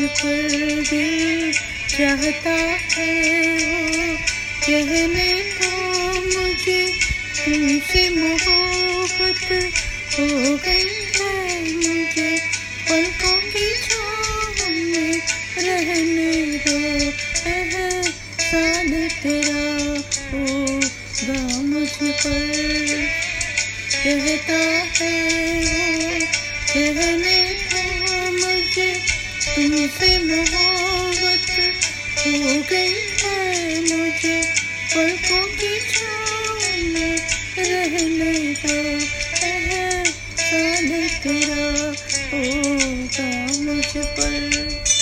पर दिल चाहता है कहने को मुझे तुमसे मोहब्बत हो गई है मुझे पलकों की छाँव में रहने दो एहसान तेरा होगा मुझ पर कहता है वो दो मुझे तुमसे मोहब्बत हो गई है मुझे पलकों की छाँव रहने दो। एहसान तेरा होगा मुझ पर।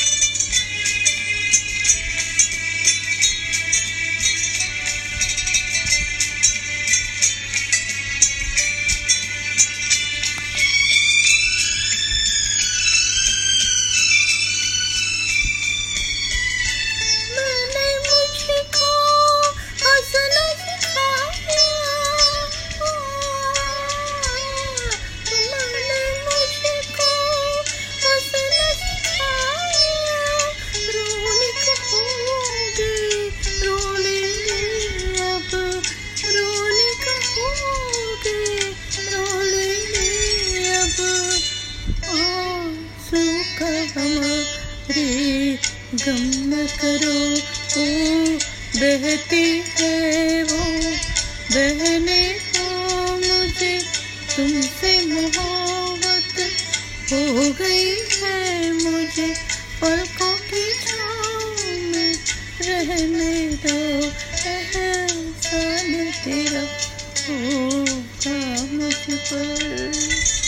गम न करो, ओ, बहती है वो। बहने को मुझे, तुमसे मोहब्बत हो गई है मुझे। पलकों की छाँव में रहने दो, एहसान तेरा होगा मुझ पर।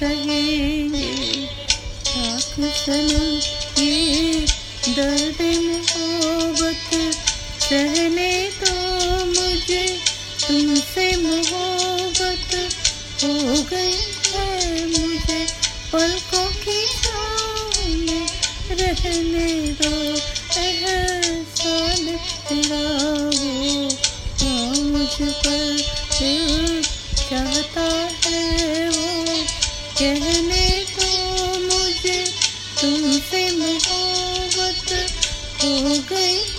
कहेंगे सनम दर्द मोहब्बत सहने दो मुझे, तुमसे मोहब्बत हो गई है मुझे। पलकों की में रहने दो, एहसान हाँ मुझ पर चाहता है कहने को मुझे तुमसे मोहब्बत हो गई।